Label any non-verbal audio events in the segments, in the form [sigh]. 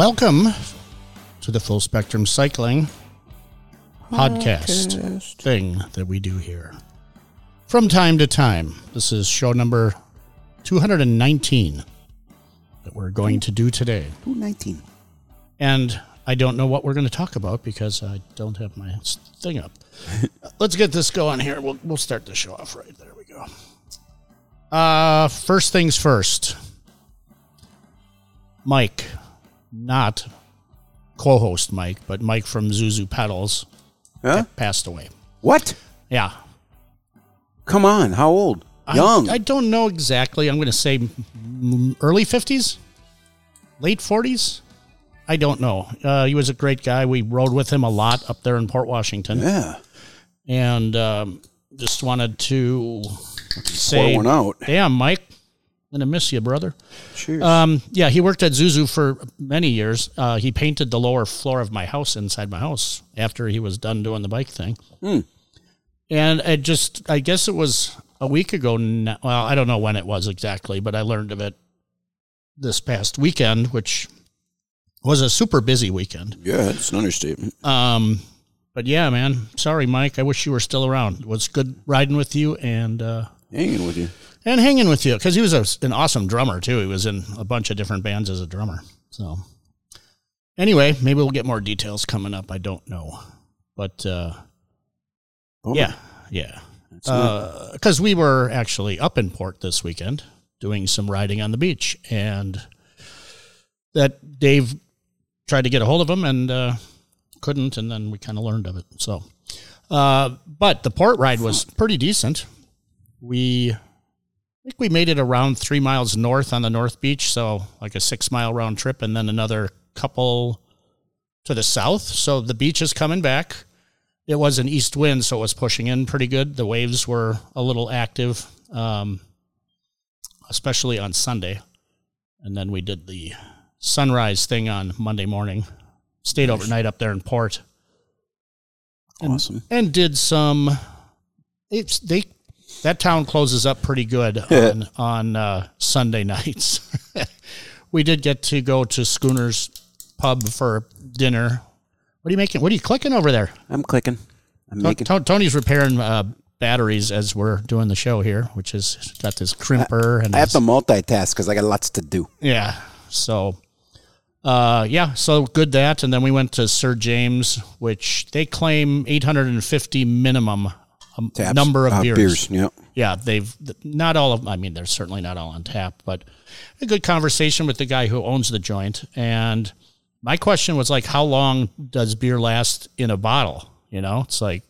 Welcome to the Full Spectrum Cycling podcast, Podcast. thing that we do here from time to time. This is show number 219 that we're going to do today. Ooh, 19. And I don't know what we're going to talk about because I don't have my thing up. [laughs] Let's get this going here. We'll, we'll start the show off right. There we go. Uh, first things first. Mike, not co-host Mike, but Mike from Zuzu Pedals Huh? passed away. What? Yeah. Come on. How old? Young. I, don't know exactly. I'm going to say early 50s, late 40s. I don't know. Uh, he was a great guy. We rode with him a lot up there in Port Washington, yeah. and um, just wanted to Pour say, one out. "Damn, Mike, gonna miss you, brother." Cheers. Um, yeah, he worked at Zuzu for many years. Uh, he painted the lower floor of my house inside my house after he was done doing the bike thing. Hmm. And it just, I guess it was a week ago. Now, well, I don't know when it was exactly, but I learned of it this past weekend, which was a super busy weekend. yeah, it's an understatement. Um, but yeah, man, sorry, Mike. I wish you were still around. It was good riding with you and uh, Hanging with you. And hanging with you because he was a, an awesome drummer too. He was in a bunch of different bands as a drummer. So anyway, maybe we'll get more details coming up. I don't know, but uh, Bummer. yeah, yeah, because we were actually up in port this weekend doing some riding on the beach, and that Dave tried to get a hold of him and uh, couldn't, and then we kind of learned of it. So, uh, but the port ride was pretty decent. We I think we made it around three miles north on the North Beach, so like a six mile round trip, and then another couple to the south. So the beach is coming back. It was an east wind, so it was pushing in pretty good. The waves were a little active, um, especially on Sunday. And then we did the sunrise thing on Monday morning. Stayed overnight up there in port awesome. and did some. It's they that town closes up pretty good [laughs] on on uh, Sunday [laughs] nights. we did get to go to Schooner's pub for dinner. What are you making? What are you clicking over there? I'm clicking. I'm making. To- Tony's repairing uh, batteries as we're doing the show here, which is got this crimper and I have to multitask because I got lots to do. yeah. So, uh, yeah, so good that. And then we went to Sir James, which they claim 850 minimum um, Taps. number of Uh, beers. Yeah. Yeah, they've not all of. I mean, they're certainly not all on tap, but a good conversation with the guy who owns the joint. And my question was like, how long does beer last in a bottle? You know, it's like,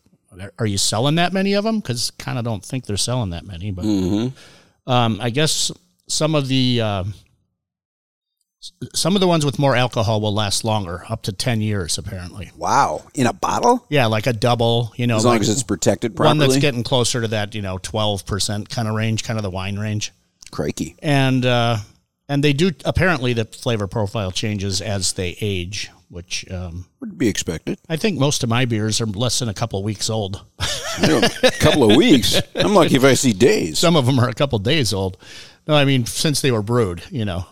are you selling that many of them? Because kind of don't think they're selling that many, but Mm-hmm. um, I guess some of the uh, some of the ones with more alcohol will last longer, up to ten years apparently. Wow. In a bottle? Yeah, like a double. You know, As long like as it's protected properly. one that's getting closer to that, you know, twelve percent kind of range, kind of the wine range, Crikey. and uh, and they do apparently the flavor profile changes as they age, which um, Would be expected. I think most of my beers are less than a couple weeks old. A couple of weeks. I'm lucky if I see days. Some of them are a couple days old. No, I mean since they were brewed, you know.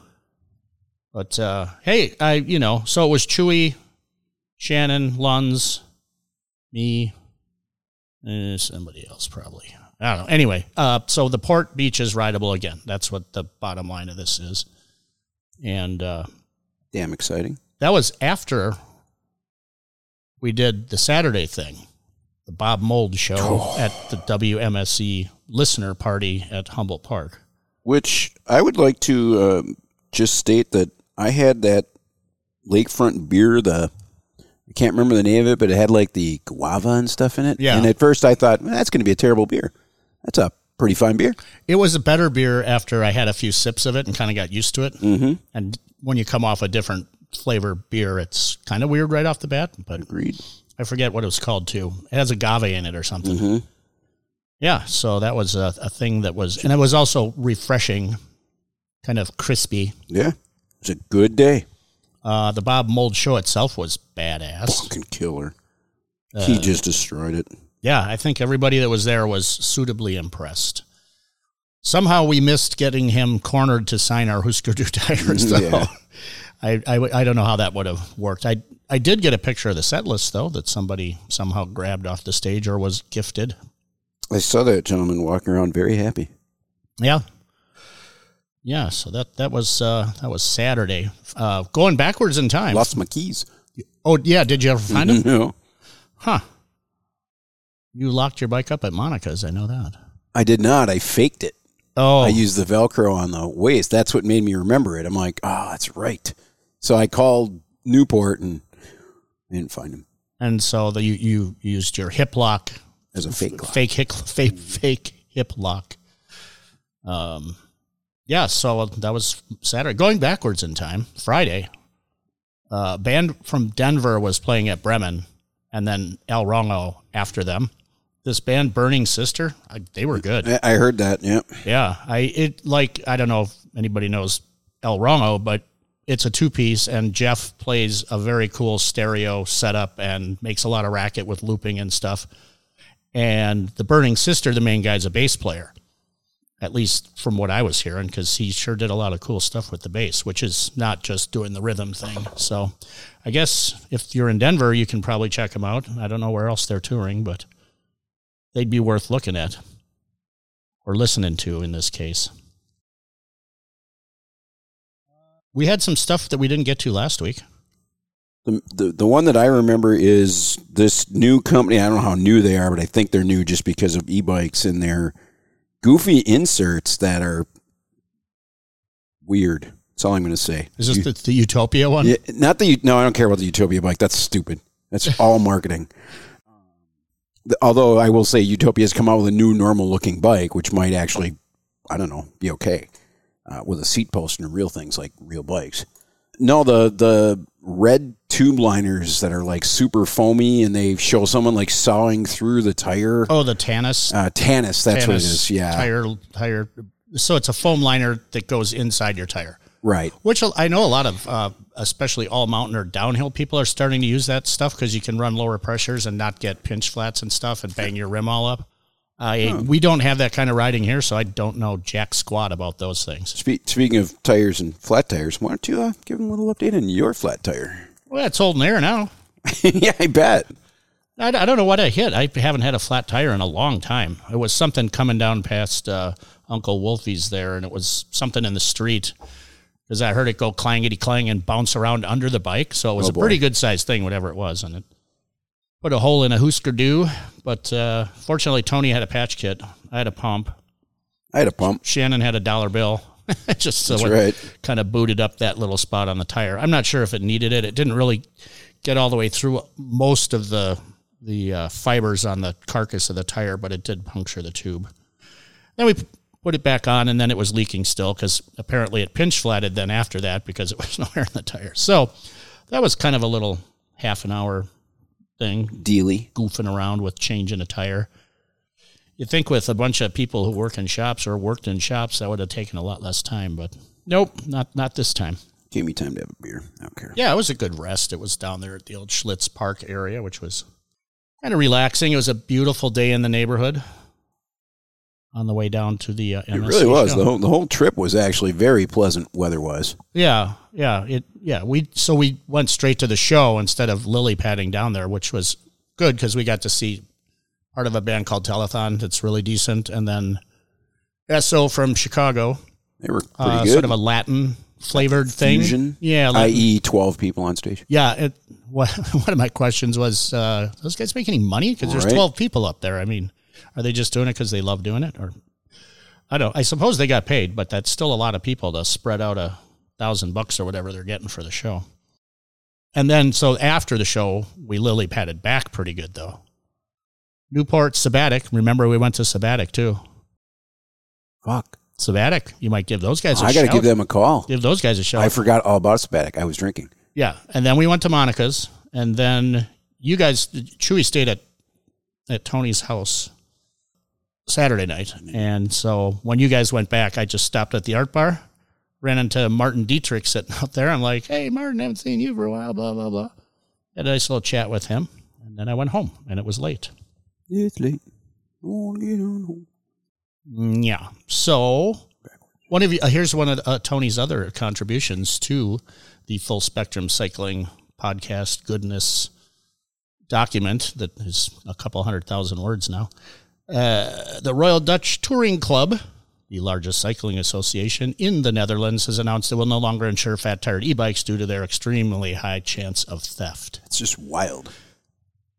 But uh, hey, I you know, so it was Chewey, Shannon, Luns, me, eh, somebody else probably. I don't know. Anyway, uh, so the port beach is rideable again. That's what the bottom line of this is. And uh, Damn exciting. that was after we did the Saturday thing, the Bob Mould show Oh. at the WMSE listener party at Humboldt Park. Which I would like to um, just state that I had that lakefront beer, the I can't remember the name of it, but it had like the guava and stuff in it. Yeah. And at first I thought, "Man, that's going to be a terrible beer. That's a pretty fine beer. It was a better beer after I had a few sips of it and kind of got used to it. Mm-hmm. And when you come off a different flavor beer, it's kind of weird right off the bat. But Agreed. I forget what it was called too. It has agave in it or something. Mhm. Yeah, so that was a, a thing that was, and it was also refreshing, kind of crispy. Yeah. It's a good day. Uh, the Bob Mould show itself was badass. Fucking killer. Uh, he just destroyed it. Yeah, I think everybody that was there was suitably impressed. Somehow we missed getting him cornered to sign our Husker Du tires, [laughs] though. Yeah. I, I, I don't know how that would have worked. I I did get a picture of the set list though that somebody somehow grabbed off the stage or was gifted. I saw that gentleman walking around very happy. Yeah. Yeah, so that that was uh, that was Saturday. Uh, going backwards in time. Lost my keys. Oh yeah, did you ever find them? [laughs] No, Huh. You locked your bike up at Monica's. I know that. I did not. I faked it. Oh, I used the Velcro on the waist. That's what made me remember it. I'm like, oh, that's right. So I called Newport and I didn't find him and so the, you you used your hip lock, as a fake lock. fake hip, fake fake hip lock. Um, yeah. So that was Saturday. Going backwards in time, Friday. Uh, band from Denver was playing at Bremen, and then El Wrongo after them. This band, Burning Sister, I, they were good. I, I heard that. Yeah. Yeah, I it like I don't know if anybody knows El Wrongo, but it's a two piece, and Jeff plays a very cool stereo setup and makes a lot of racket with looping and stuff. And the Burning Sister, the main guy's a bass player, at least from what I was hearing, because he sure did a lot of cool stuff with the bass, which is not just doing the rhythm thing. So, I guess if you're in Denver, you can probably check them out. I don't know where else they're touring, but they'd be worth looking at or listening to in this case. We had some stuff that we didn't get to last week. The, the the one that I remember is this new company. I don't know how new they are, but I think they're new just because of e-bikes and their goofy inserts that are weird. That's all I'm going to say. Is this You- the, the Utopia one? Yeah, not the no, I don't care about the Utopia bike. That's stupid. That's [laughs] all marketing. Although I will say Utopia has come out with a new normal looking bike, which might actually, I don't know, be okay uh, with a seat post and real things like real bikes. No, the the red tube liners that are like super foamy and they show someone like sawing through the tire. Oh, the Tannus. Uh, Tannus, that's what it is. Yeah, Tire, tire. So it's a foam liner that goes inside your tire, right. which I know a lot of, uh, especially all mountain or downhill people are starting to use that stuff because you can run lower pressures and not get pinch flats and stuff and bang your rim all up. I we don't have that kind of riding here, so I don't know jack squat about those things. Spe- speaking of tires and flat tires, why don't you uh, give them a little update on your flat tire? Well, it's holding air now. [laughs] yeah, I bet. I, I don't know what I hit. I haven't had a flat tire in a long time. It was something coming down past uh, Uncle Wolfie's there, and it was something in the street because I heard it go clangety clang and bounce around under the bike. So it was Oh, a boy. pretty good sized thing, whatever it was, and it put a hole in a Husker Du. But uh, fortunately, Tony had a patch kit. I had a pump. I had a pump. Shannon had a dollar bill. [laughs] Just so That's it right. kind of booted up that little spot on the tire. I'm not sure if it needed it. It didn't really get all the way through most of the the uh, fibers on the carcass of the tire, but it did puncture the tube. Then we put it back on, and then it was leaking still because apparently it pinch flatted then after that because it was [laughs] nowhere in the tire. So that was kind of a little half an hour thing Dealy. goofing around with changing a tire. You think with a bunch of people who work in shops or worked in shops, that would have taken a lot less time, but nope, not not this time. Gave me time to have a beer. I don't care. Yeah, it was a good rest. It was down there at the old Schlitz Park area, which was kind of relaxing. It was a beautiful day in the neighborhood. On the way down to the uh, It really was. The whole, the whole trip was actually very pleasant weather wise. Yeah, yeah, it yeah. We so we went straight to the show instead of lily padding down there, which was good because we got to see part of a band called Telethon that's really decent, and then SO from Chicago, They were pretty uh, good. sort of a Latin flavored thing. Fusion? Yeah, Latin- i.e., 12 people on stage. yeah. It, what, [laughs] one of my questions was, uh, those guys make any money? Because there's Right. 12 people up there. I mean, are they just doing it because they love doing it? Or I don't I suppose they got paid, but that's still a lot of people to spread out a thousand bucks or whatever they're getting for the show. And then, so after the show, we lily padded back pretty good, though. Newport Sabbatic. Remember, we went to Sabbatic too. Fuck. Sabbatic. You might give those guys a I got to give them a call. give those guys a shout. I forgot all about Spatic. I was drinking. Yeah, and then we went to Monica's, and then you guys, Chewey stayed at at Tony's house Saturday night, and so when you guys went back, I just stopped at the art bar, ran into Martin Dietrich sitting [laughs] out there. I'm like, "Hey, Martin, haven't seen you for a while." Blah blah blah. Had a nice little chat with him, and then I went home, and it was late. It's late. Oh, get on home. Mm, Yeah. So One of you, uh, here's one of uh, Tony's other contributions to the Full Spectrum Cycling podcast goodness document that is a couple hundred thousand words now. Uh, the Royal Dutch Touring Club, the largest cycling association in the Netherlands, has announced it will no longer insure fat tired e bikes due to their extremely high chance of theft. It's just wild.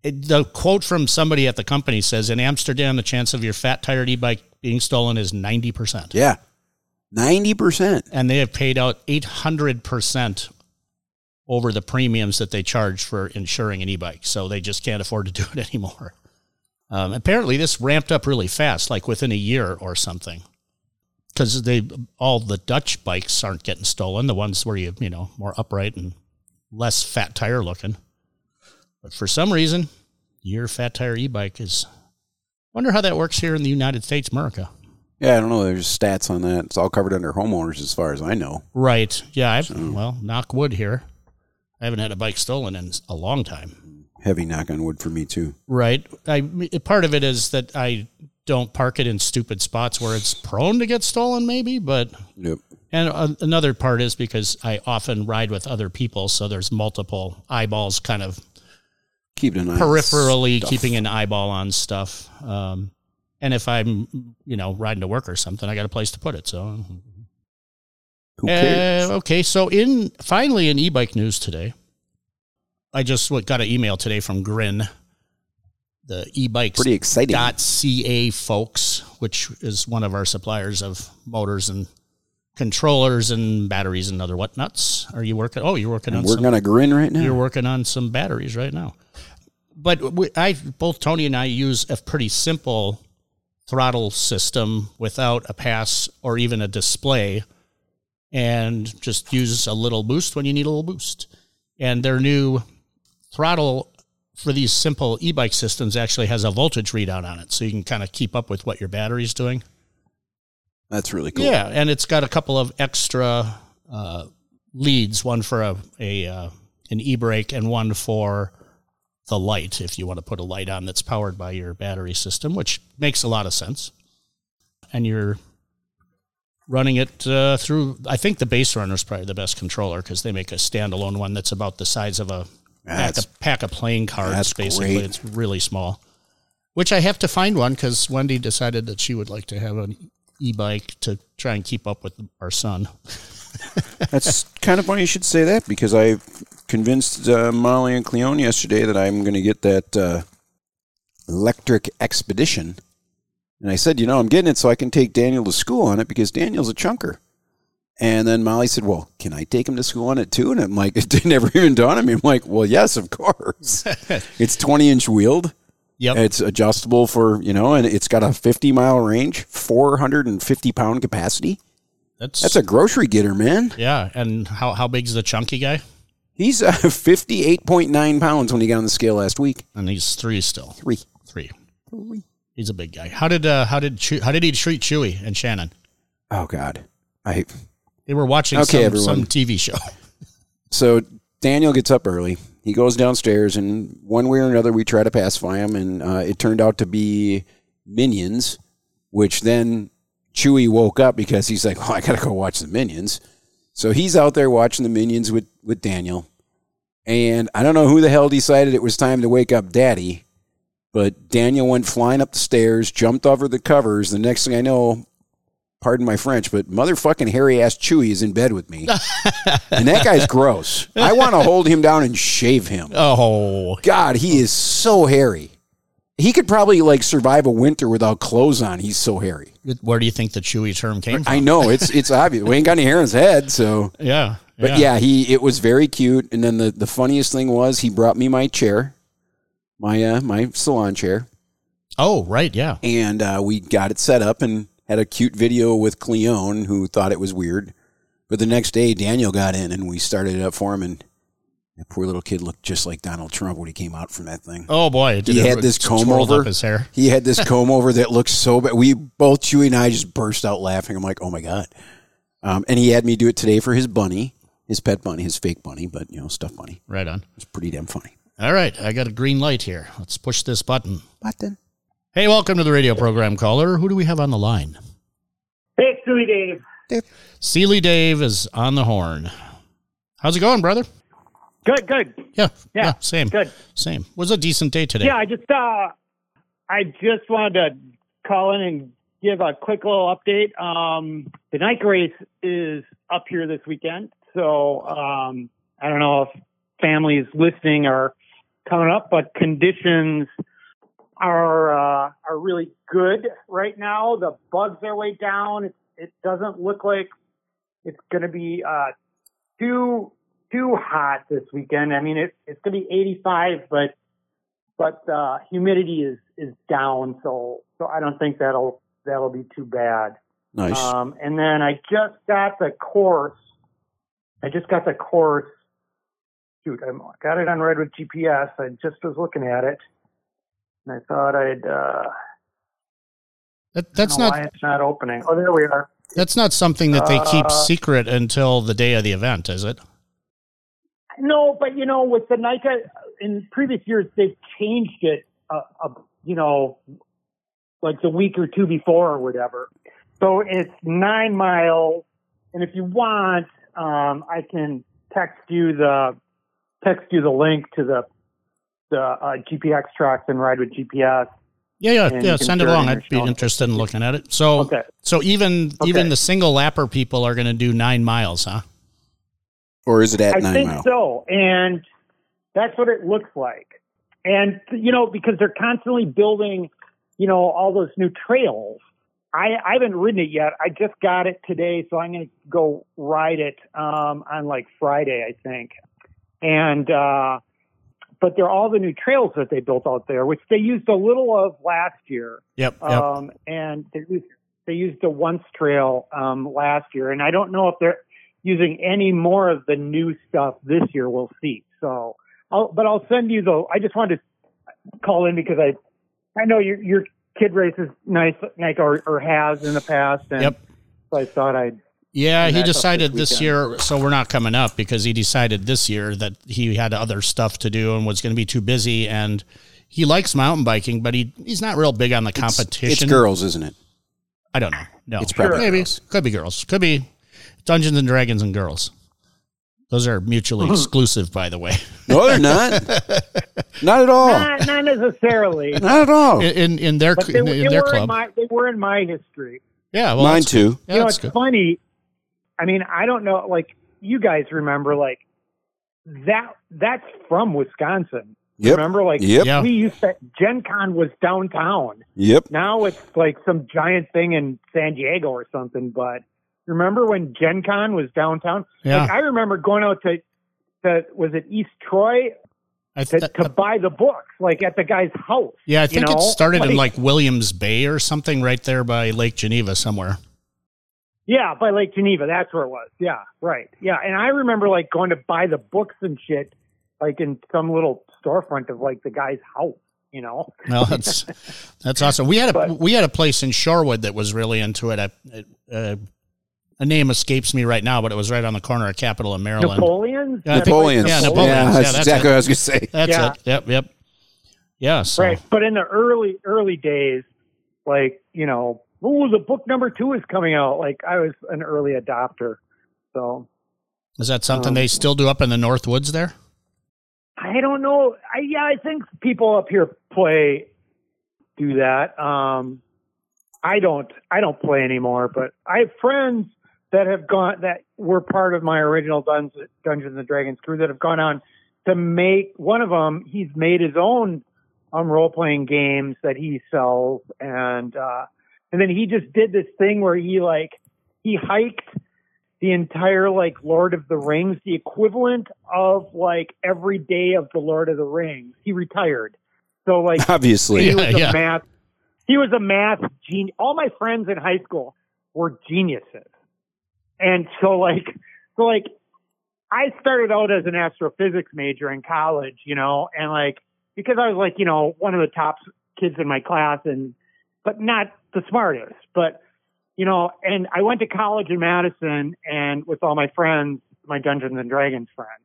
It, the quote from somebody at the company says In Amsterdam, the chance of your fat tired e bike being stolen is 90%. Yeah. 90%. And they have paid out 800% over the premiums that they charge for insuring an e bike. So they just can't afford to do it [laughs] anymore. Um, apparently, this ramped up really fast, like within a year or something. Because they all the Dutch bikes aren't getting stolen, the ones where you you know more upright and less fat tire looking. But for some reason, your fat tire e bike is. Wonder how that works here in the United States, America. Yeah, I don't know. There's stats on that. It's all covered under homeowners as far as I know. Right. Yeah. I've, well, knock wood here. I haven't had a bike stolen in a long time. Heavy knock on wood for me, too. Right. I part of it is that I don't park it in stupid spots where it's prone to get stolen, maybe. But Yep. and uh, another part is because I often ride with other people, so there's multiple eyeballs kind of Keeping an eye peripherally keeping an eyeball on stuff. Um, and if I'm, you know, riding to work or something, I got a place to put it. So Who cares? Uh, okay, so in finally in e-bike news today, I just got an email today from Grin, the e-bikes Pretty exciting. dot ca folks, which is one of our suppliers of motors and controllers and batteries and other whatnots. Are you working? Oh, you're working on We're some. going to grin right now. You're working on some batteries right now. But we, I, both Tony and I use a pretty simple throttle system without a pass or even a display, and just use a little boost when you need a little boost. And their new throttle for these simple e-bike systems actually has a voltage readout on it, so you can kind of keep up with what your battery's doing. That's really cool. Yeah, and it's got a couple of extra uh, leads, one for a, a uh, an e-brake and one for the light if you want to put a light on that's powered by your battery system, which makes a lot of sense. And you're running it uh, through. I think the Base Runner is probably the best controller because they make a standalone one that's about the size of a pack, of, pack of playing cards. basically, great. it's really small. Which I have to find one because Wendy decided that she would like to have an e-bike to try and keep up with our son. [laughs] That's kind of funny you should say that because I convinced uh, Molly and Cleone yesterday that I'm going to get that uh, electric expedition. And I said, you know, I'm getting it so I can take Daniel to school on it because Daniel's a chunker. And then Molly said, well, can I take him to school on it too? And I'm like, [laughs] it never even dawned on me. I'm like, well, yes, of course. [laughs] it's 20 inch wheeled. Yep. It's adjustable for, you know, and it's got a 50 mile range, 450 pound capacity. That's, That's a grocery getter, man. yeah. And how how big is the chunky guy? He's uh, [laughs] 58.9 pounds when he got on the scale last week. And he's three still. Three. Three. He's a big guy. How did uh, how did Chew, how did he treat Chewey and Shannon? Oh God. I They were watching Okay, some, everyone. some TV show. [laughs] so Daniel gets up early. He goes downstairs, and one way or another, we try to pacify him, and uh, it turned out to be minions, which then Chewey woke up because he's like, "Oh, I gotta go watch the minions." So he's out there watching the minions with with Daniel, and I don't know who the hell decided it was time to wake up Daddy, but Daniel went flying up the stairs, jumped over the covers. The next thing I know, pardon my French, but motherfucking hairy ass Chewey is in bed with me. and that guy's gross. I want to hold him down and shave him. Oh, God, he is so hairy. He could probably like survive a winter without clothes on. He's so hairy. where do you think the Chewey term came from? I know it's it's obvious. We ain't got any hair on his head, so. yeah, But yeah. he it was very cute. And then the the funniest thing was he brought me my chair, my uh my salon chair, Oh, right. Yeah. and uh, we got it set up and had a cute video with Cleone, who thought it was weird. But the next day, Daniel got in and we started it up for him, and that poor little kid looked just like Donald Trump when he came out from that thing. Oh boy, He had this comb over. his hair. He had this comb over that looked so bad. We both, Chewey and I, just burst out laughing. I'm like, oh my god! Um, and he had me do it today for his bunny, his pet bunny, his fake bunny, but you know, stuffed bunny. Right on. It's pretty damn funny. All right, I got a green light here. Let's push this button. Button. Hey, welcome to the radio program caller. Who do we have on the line? Hey, it's Stewie Dave. Seeley Dave is on the horn. How's it going, brother? Good, good. Yeah, Yeah, same, Good. same. Was a decent day today. Yeah, I just uh I just wanted to call in and give a quick little update. Um the NICA race is up here this weekend. So um I don't know if families listening are coming up, but conditions are uh are really good right now. The bugs are way down. It it doesn't look like it's gonna be uh too too hot this weekend. I mean, it, it's going to be 85, but but uh, humidity is is down, so so I don't think that'll that'll be too bad. Nice. Um, and then I just got the course. I just got the course. Shoot, I got it on Ride with GPS. I just was looking at it, I thought I'd. Uh, That, that's don't why it's not opening. Oh, there we are. that's not something that they keep Uh, secret until the day of the event, is it? No, but you know, with the NICA in previous years, they've changed it. Uh, uh, you know, like the week or two before or whatever. So it's nine miles, and if you want, um, I can text you the text you the link to the the uh, GPX tracks and ride with GPS. Yeah, yeah, yeah. Send it share along. I'd be interested in looking at it. So, Okay. so even even the single lapper people are going to do nine miles, huh? or is it at I nine think mile? so, and that's what it looks like. And you know, because they're constantly building, you know, all those new trails. I, I haven't ridden it yet. I just got it today, so I'm going to go ride it um, on like Friday, I think. And uh, but they're all the new trails that they built out there, which they used a little of last year. Yep. Yep. Um, and they used, they used the once trail um, last year, and I don't know if they're using any more of the new stuff this year. We'll see. So, I'll, but I'll send you the. I just wanted to call in because I, I know your your kid races NICA, like or, or has in the past, and Yep. so I thought I'd. Yeah, and he decided this this year, so we're not coming up because he decided this year that he had other stuff to do and was going to be too busy. And he likes mountain biking, but he he's not real big on the competition. It's, girls, isn't it? I don't know. No, It's probably maybe girls. could be girls, could be Dungeons and Dragons and girls. Those are mutually [laughs] exclusive, by the way. No, they're not. [laughs] not at all. Not, not necessarily, Not at all. In in, in their they, in, in they their were in club. my they were in my history. yeah, well, Mine too. Yeah, you know, it's good. funny. I mean, I don't know. Like you guys remember, like that. That's from Wisconsin. Yep. Remember, like Yep. Yeah. we used to. Gen Con was downtown. Yep. Now it's like some giant thing in San Diego or something. But remember when Gen Con was downtown? Yeah. Like I remember going out to, to was it East Troy I to, th- to buy the books, like at the guy's house. yeah, I you think know? it started in like Williams Bay or something right there by Lake Geneva somewhere. Yeah, by Lake Geneva. That's where it was. Yeah, right. Yeah, and I remember like going to buy the books and shit, like in some little storefront of like the guy's house. You know. Well, that's [laughs] that's awesome. We had a But- we had a place in Shorewood that was really into it. I, uh, a name escapes me right now, but it was right on the corner of Capitol and Maryland. Napoleon's. Yeah, I Napoleon's. yeah, Yeah, Napoleon's. Yeah, that's, that's exactly it. what I was going to say. That's Yeah. it. Yep, yep. Yeah. So Right, but in the early early days, like you know, oh, the book number two is coming out. Like I was an early adopter, so is that something Um, they still do up in the North Woods there? I don't know. I yeah, I think people up here play do that. Um, I don't. I don't play anymore, but I have friends that have gone that were part of my original Dun- Dungeons and Dragons crew that have gone on to make. One of them, he's made his own um, role playing games that he sells, and uh, and then he just did this thing where he like he hiked the entire like Lord of the Rings, the equivalent of like every day of the Lord of the Rings. He retired. So like [laughs] Obviously. he Yeah, a yeah. math he was a math genius. All my friends in high school were geniuses. And so like so like I started out as an astrophysics major in college, you know, and like because I was like, you know, one of the top kids in my class and but not the smartest, but you know, and I went to college in Madison and with all my friends, my Dungeons and Dragons friends.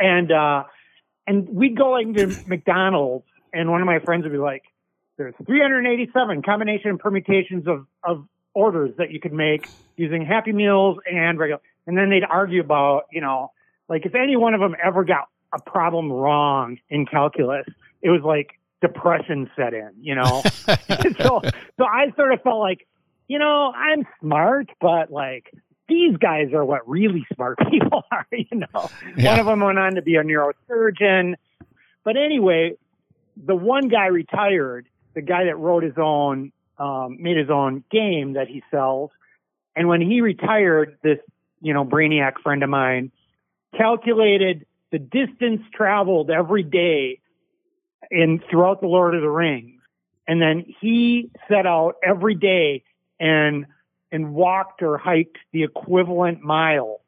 And uh and we'd go like to [laughs] McDonald's and one of my friends would be like, There's three hundred and eighty seven combination and permutations of, of orders that you could make using Happy Meals and regular. And then they'd argue about, you know, like if any one of them ever got a problem wrong in calculus, it was like depression set in, you know? [laughs] [laughs] so, so I sort of felt like, you know, I'm smart, but like these guys are what really smart [laughs] people are, you know? Yeah. One of them went on to be a neurosurgeon. But anyway, the one guy retired, the guy that wrote his own, um, made his own game that he sells. And when he retired, this, you know, brainiac friend of mine calculated the distance traveled every day in throughout the Lord of the Rings. And then he set out every day and and walked or hiked the equivalent miles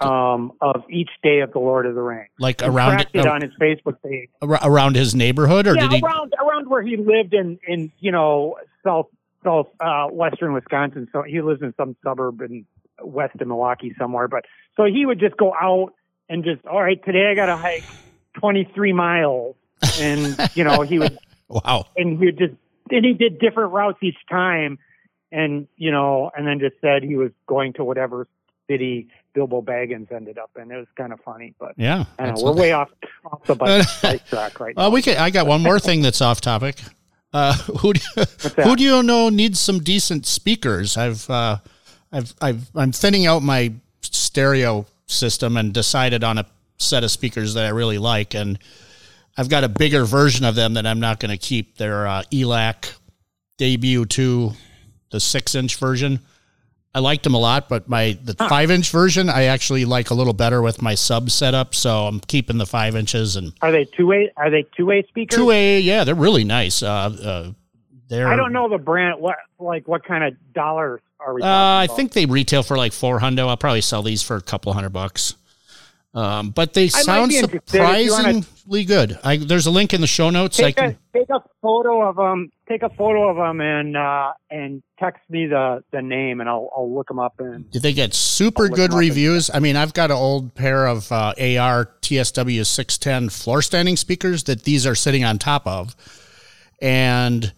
um, of each day of the Lord of the Rings. Like And around it on his Facebook page. around his neighborhood, or yeah, did he? around around where he lived in in you know south south uh, western Wisconsin. So he lives in some suburb in west of Milwaukee somewhere. But so he would just go out and just all right today I got to hike 23 miles, and you know he would [laughs] Wow. and he would just and he did different routes each time, and you know and then just said he was going to whatever city Bilbo Baggins ended up in. It was kind of funny, but. Yeah. I don't that's know, we're way off, off the bike, [laughs] bike track right now. Well, we can. I got one more thing that's off topic. Uh, [laughs] who do, who do you know needs some decent speakers? I've uh, I've I've I'm thinning out my stereo system and decided on a set of speakers that I really like, and I've got a bigger version of them that I'm not going to keep. They're uh, ELAC debut two, the six inch version. I liked them a lot, but my the five inch version I actually like a little better with my sub setup. So I'm keeping the five inches and Are they two way? Are they two way speakers? Two A, yeah, they're really nice. Uh, uh, they're. I don't know the brand. What like what kind of dollars are we? Uh, I think they retail for like four hundred. I'll probably sell these for a couple hundred bucks. Um, but they sound be interested if you wanna- surprisingly good. I, there's a link in the show notes. I take can. a take a photo of them. Take a photo of them and uh, and text me the the name and I'll I'll look them up and Did they get super good reviews? I mean, I've got an old pair of uh, AR TSW 610 floor standing speakers that these are sitting on top of, and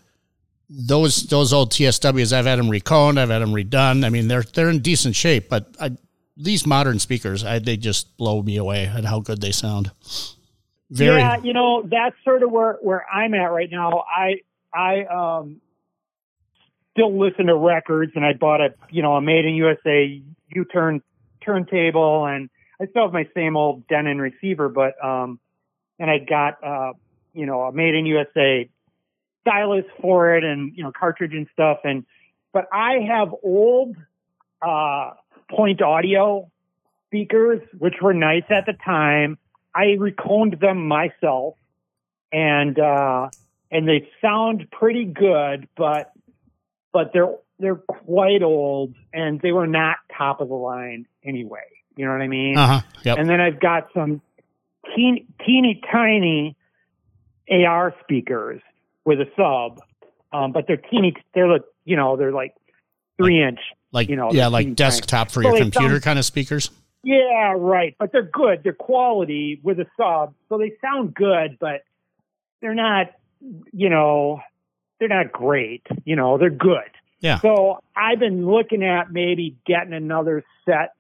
those those old TSWs, I've had them reconed, I've had them redone. I mean, they're they're in decent shape, but I, these modern speakers, I, they just blow me away at how good they sound. Very, yeah, you know that's sort of where where I'm at right now. I I um still listen to records and I bought a you know a made in USA U turn turntable and I still have my same old Denon receiver, but um and I got uh you know a made in USA stylus for it and you know cartridge and stuff and but I have old uh point audio speakers which were nice at the time. I reconed them myself and uh and they sound pretty good but but they're they're quite old and they were not top of the line anyway. You know what I mean? uh huh, yep. And then I've got some teeny, teeny tiny AR speakers with a sub, um, but they're teeny. They're like you know they're like three inch. Like you know, yeah, like desktop for So your computer sound- kind of speakers. Yeah, right. But they're good. They're quality with a sub, so they sound good, but they're not. You know, they're not great. You know, they're good. Yeah. So I've been looking at maybe getting another set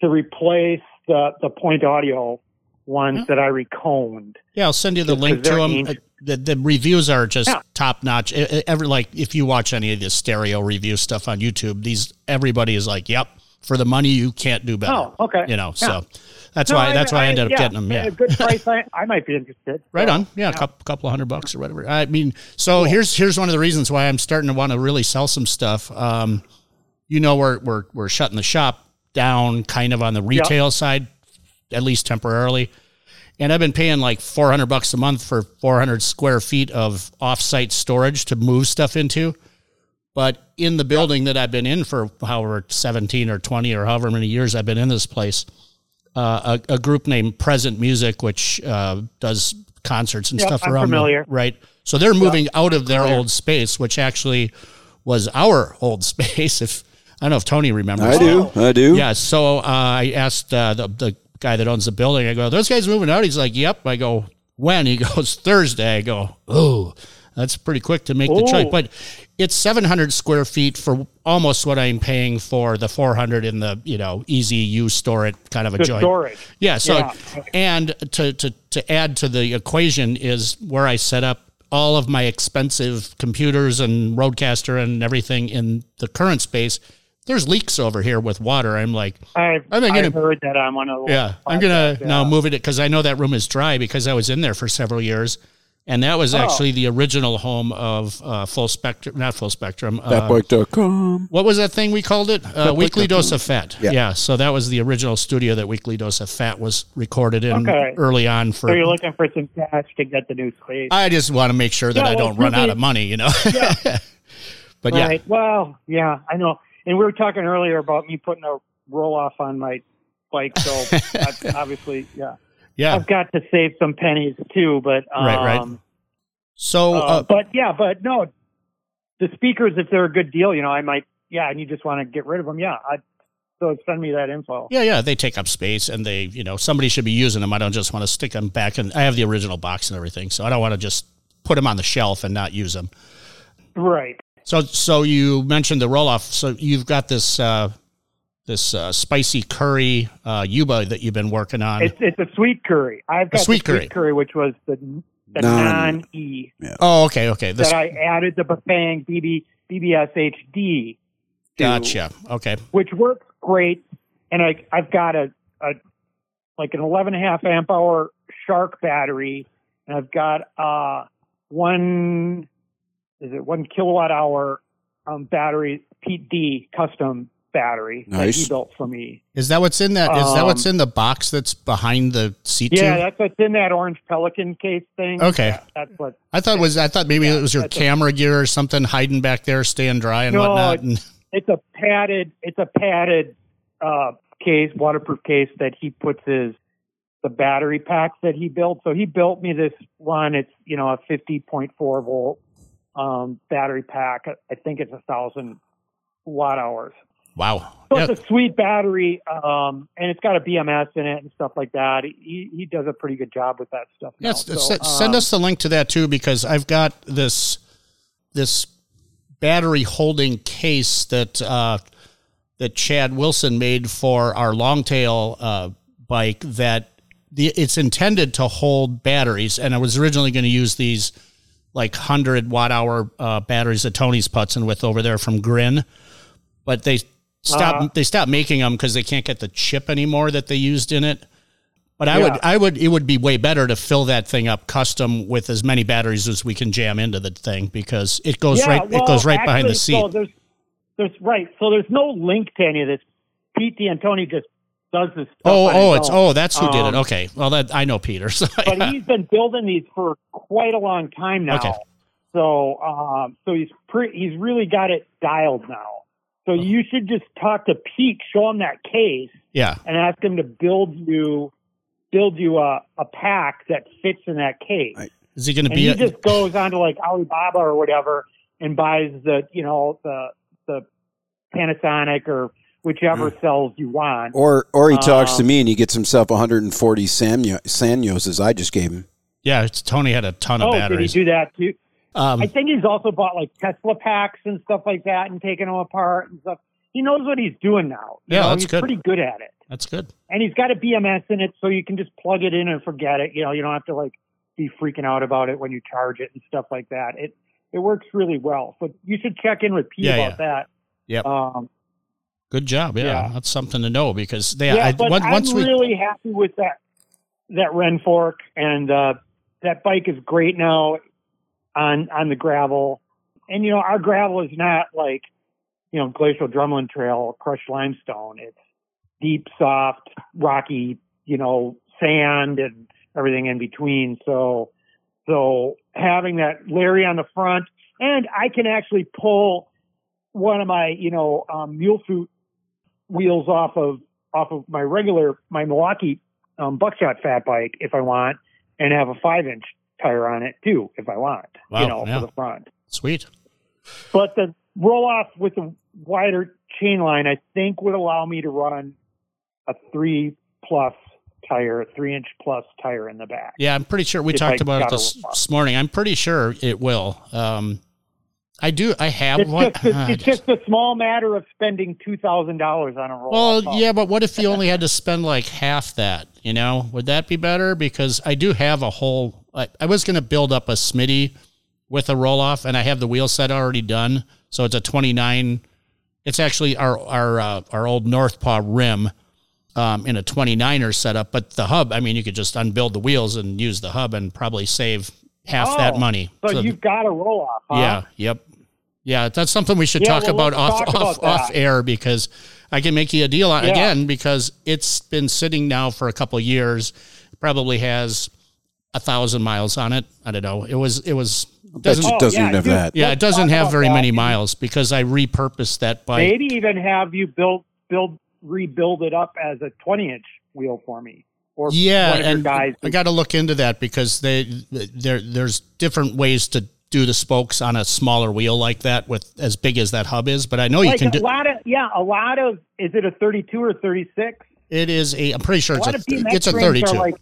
to replace the the point audio ones Yeah. that I reconed. Yeah, I'll send you the link to them. ancient. The, the reviews are just Yeah. top notch. Every like if you watch any of the stereo review stuff on YouTube, these everybody is like, "Yep, for the money you can't do better." Oh, okay. You know, Yeah. so that's No, why that's why I ended up yeah, getting them. Yeah, a good price. I, [laughs] I might be interested. right on. Yeah, a couple, couple hundred bucks or whatever. I mean, so here's here's one of the reasons why I'm starting to want to really sell some stuff. Um, you know, we're we're we're shutting the shop down, kind of on the retail side, at least temporarily. And I've been paying like 400 bucks a month for 400 square feet of offsite storage to move stuff into. But in the building that I've been in for however 17 or 20 or however many years I've been in this place, uh, a, a group named Present Music, which uh, does concerts and Yep, stuff I'm around, the- familiar. right? So they're moving out of their familiar. old space, which actually was our old [laughs] space. If I don't know if Tony remembers. I do. I do. Yeah. So uh, I asked uh, the the guy that owns the building. I go, "Those guys moving out?" He's like, "Yep." I go, "When?" He [laughs] goes, "Thursday." I go, "Oh." That's pretty quick to make the choice. But it's 700 square feet for almost what I'm paying for the 400 in the, you know, easy use store it kind of a The joint. storage. Yeah. So, Yeah. and to, to, to add to the equation is where I set up all of my expensive computers and RodeCaster and everything in the current space. There's leaks over here with water. I'm like, I've, I'm I've gonna- heard that on one of the yeah, I'm gonna podcasts, now move it because I know that room is dry because I was in there for several years, and that was Oh. actually the original home of uh, Full Spectrum, not Full Spectrum. Uh, Fatbike.com. what was that thing we called it? Uh, Weekly Dose of Fat. Yeah. Yeah. So that was the original studio that Weekly Dose of Fat was recorded in Okay. early on. For So you're looking for some cash to get the new space. I just want to make sure that Yeah, I well, don't run out of money, you know. Yeah. [laughs] but yeah, Well, yeah, I know. And we were talking earlier about me putting a Rohloff on my bike. So [laughs] obviously, yeah, yeah. I've got to save some pennies too. But um, Right, right. So uh, uh, but yeah, but no, the speakers, if they're a good deal, you know, I might, yeah, and you just want to get rid of them, yeah. I, so send me that info. Yeah, yeah, they take up space, and they, you know, somebody should be using them. I don't just want to stick them back, and I have the original box and everything, so I don't want to just put them on the shelf and not use them. Right. So, so you mentioned the Rohloff. So you've got this uh, this uh, spicy curry uh, yuba that you've been working on. It's it's a sweet curry. I've got sweet the curry. sweet curry, which was the the Non- non E oh, okay, okay. This, that I added the Bafang BB BBS HD. to, gotcha. Okay, Which works great, and I I've got a a like an 11 and a half amp hour Shark battery, and I've got uh one is it one kilowatt hour um, battery Pete D custom battery that Nice. he built for me. is that what's in that? Is that what's Um, in the box that's behind the seat? Yeah, tube? that's what's in that orange Pelican case thing. Okay. Yeah, that's what. I thought was. I thought maybe Yeah, it was your that's a- camera gear or something hiding back there, staying dry and No, whatnot. And, It's a padded. It's a padded uh, case, waterproof case that he puts his the battery packs that he built. So he built me this one. It's you know a 50.4 volt um, battery pack. I think it's a thousand watt hours. wow. So Yeah, it's a sweet battery, um, and it's got a BMS in it and stuff like that. He he does a pretty good job with that stuff. Yes, So, s- send um, us the link to that too, because I've got this this battery holding case that uh, that Chad Wilson made for our longtail uh, bike. That the it's intended to hold batteries, and I was originally going to use these like hundred watt hour uh, batteries that Tony's putzing with over there from Grin, but they stopped Uh-huh. they stopped making them because they can't get the chip anymore that they used in it. But I Yeah. would, I would, it would be way better to fill that thing up custom with as many batteries as we can jam into the thing because it goes Yeah, right, it goes right behind the actually, seat. So there's, there's right. So there's no link to any of this. Pete D'Antoni just does this. Stuff oh, oh, it's own. oh, that's who did it. Um, Okay, well that I know Peter. [laughs] So But he's been building these for quite a long time now. Okay. So, um, so he's pre- he's really got it dialed now. So you should just talk to Pete, show him that case, yeah, and ask him to build you build you a, a pack that fits in that case. Right. is he going to be? he A, just goes onto like Alibaba or whatever and buys the you know the the Panasonic or whichever cells you want. Or or he talks to Um, me and he gets himself 140 Samyo, Sanyoses I just gave him. yeah, it's, Tony had a ton of oh, did he batteries. do that too? Um, I think he's also bought like Tesla packs and stuff like that and taken them apart and stuff. He knows what he's doing now. You Yeah, know, that's he's good. pretty good at it. that's good. And he's got a BMS in it, so you can just plug it in and forget it. You know, you don't have to like be freaking out about it when you charge it and stuff like that. It it works really well. So you should check in with Pete Yeah, about that. Yep. Um, Good job. Yeah, Yeah. that's something to know because they, yeah, I, but once, I'm once we, really happy with that that Wren fork, and uh, that bike is great now on on the gravel. And you know, our gravel is not like you know glacial drumlin trail crushed limestone. It's deep, soft, rocky, you know, sand and everything in between. So so having that Larry on the front, and I can actually pull one of my you know um, mule foot wheels off of off of my regular my Milwaukee um, buckshot fat bike if I want, and have a five inch tire on it too if I want. Wow, you know, yeah. for the front. sweet. But the Rohloff with the wider chain line, I think would allow me to run a three plus tire, a three inch plus tire in the back. Yeah, I'm pretty sure we talked about it this, this morning. I'm pretty sure it will. Um, I do. I have It's one. just, Ah, it's just a small matter of spending two thousand dollars on a roll. Well, yeah, but what if you only had to spend like half that? You know, would that be better? Because I do have a whole. I, I was going to build up a Smitty with a Rohloff, and I have the wheel set already done. So it's a 29. It's actually our our uh, our old Northpaw rim um, in a 29er setup, but the hub. I mean, you could just unbuild the wheels and use the hub and probably save half that Oh, money. So, you've got a Rohloff. Huh? Yeah. Yep. Yeah, that's something we should Yeah, talk well, about off let's talk off about off air because I can make you a deal on Yeah. again because it's been sitting now for a couple of years. Probably has a thousand miles on it. I don't know. It was it was doesn't Oh, doesn't yeah, even have dude. that. yeah it doesn't have very that. many miles because I repurposed that bike. Maybe even have you build build rebuild it up as a twenty inch wheel for me. Or Yeah, one of your and guys. I got to look into that because they there there's different ways to do the spokes on a smaller wheel like that with as big as that hub is. But I know you like can a do. lot of yeah, a lot of is it a thirty two or thirty six? It is a. I'm pretty sure A it's a. BMX It's a 32. like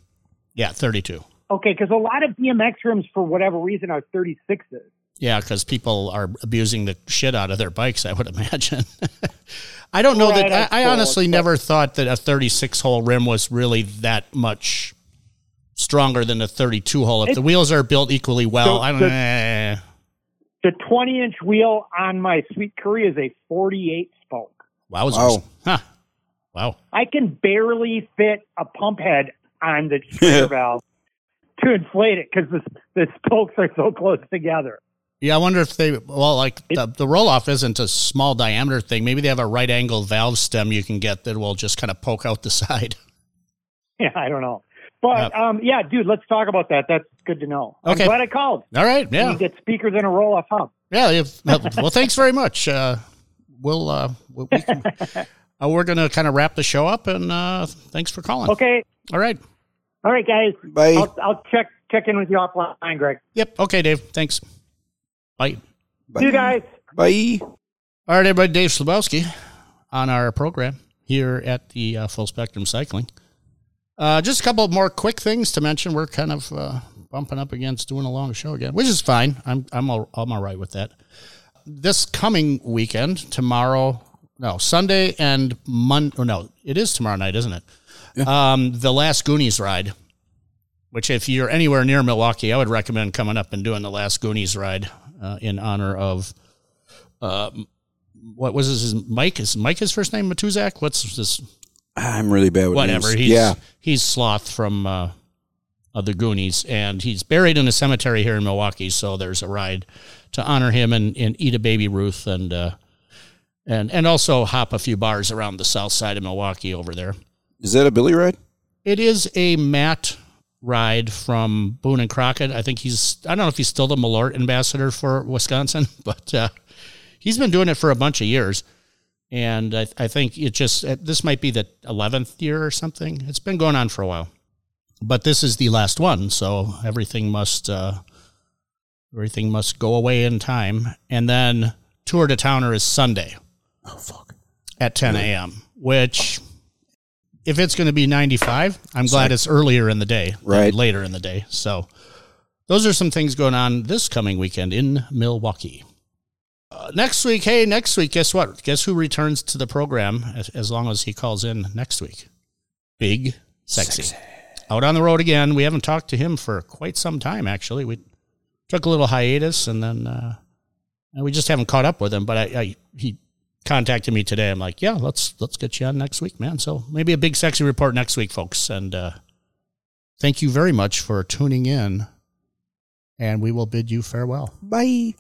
yeah, 32. okay, because a lot of BMX rims for whatever reason are thirty sixes. Yeah, because people are abusing the shit out of their bikes. I would imagine. [laughs] I don't know Right, that. I I, I honestly suppose, but- never thought that a 36 hole rim was really that much stronger than a 32 hole. If It- the wheels are built equally well, So I don't. the- eh. The twenty inch wheel on my Sweet Curry is a forty eight spoke. Wowzers. Wow. Huh. Wow. I can barely fit a pump head on the [laughs] trigger valve to inflate it because the the spokes are so close together. Yeah, I wonder if they well, like the, the Rohloff isn't a small diameter thing. Maybe they have a right angle valve stem you can get that will just kind of poke out the [laughs] side. Yeah, I don't know. But um, yeah, dude, let's talk about that. That's good to know. Okay. I'm glad I called. All right, yeah, You get speakers and a Rohloff hub. yeah. If, [laughs] well, thanks very much. Uh, we'll uh, we we can, [laughs] uh, we're gonna kind of wrap the show up, and uh, thanks for calling. Okay. All right. All right, guys. Bye. I'll, I'll check check in with you offline, Greg. Yep. Okay, Dave. Thanks. Bye. Bye. See you guys. Bye. All right, everybody. Dave Slabowski on our program here at the uh, Full Spectrum Cycling. Uh, just a couple more quick things to mention. We're kind of uh, bumping up against doing a long show again, which is fine. I'm I'm all, I'm all right with that. This coming weekend, tomorrow, no Sunday and Monday. Oh, no, it is tomorrow night, isn't it? Um, the last Goonies ride. Which, if you're anywhere near Milwaukee, I would recommend coming up and doing the last Goonies ride uh, in honor of uh, what was his, his Mike? Is Mike his first name? Matuszak? What's this? I'm really bad with Whatever. names. He's yeah. he's Sloth from uh, of the Goonies, and he's buried in a cemetery here in Milwaukee. So there's a ride to honor him and, and eat a baby Ruth and uh, and and also hop a few bars around the south side of Milwaukee over there. Is that a Billy ride? It is a Matt ride from Boone and Crockett. I think he's I don't know if he's still the Malort ambassador for Wisconsin, [laughs] but uh, he's been doing it for a bunch of years. And I, I think it just this might be the eleventh year or something. It's been going on for a while, but this is the last one, so everything must uh, everything must go away in time. And then Tour de Towner is Sunday Oh fuck. at 10 a.m., which, if it's going to be 95, I'm glad it's earlier in the day, than Right. later in the day. So, those are some things going on this coming weekend in Milwaukee. Uh, next week, hey, next week, guess what? Guess who returns to the program as, as long as he calls in next week? Big Sexy. Out on the road again. We haven't talked to him for quite some time, actually. We took a little hiatus and then uh, and we just haven't caught up with him. But I, I he contacted me today. I'm like, yeah, let's let's get you on next week, man. So maybe a big sexy report next week, folks. And uh, thank you very much for tuning in. And we will bid you farewell. Bye.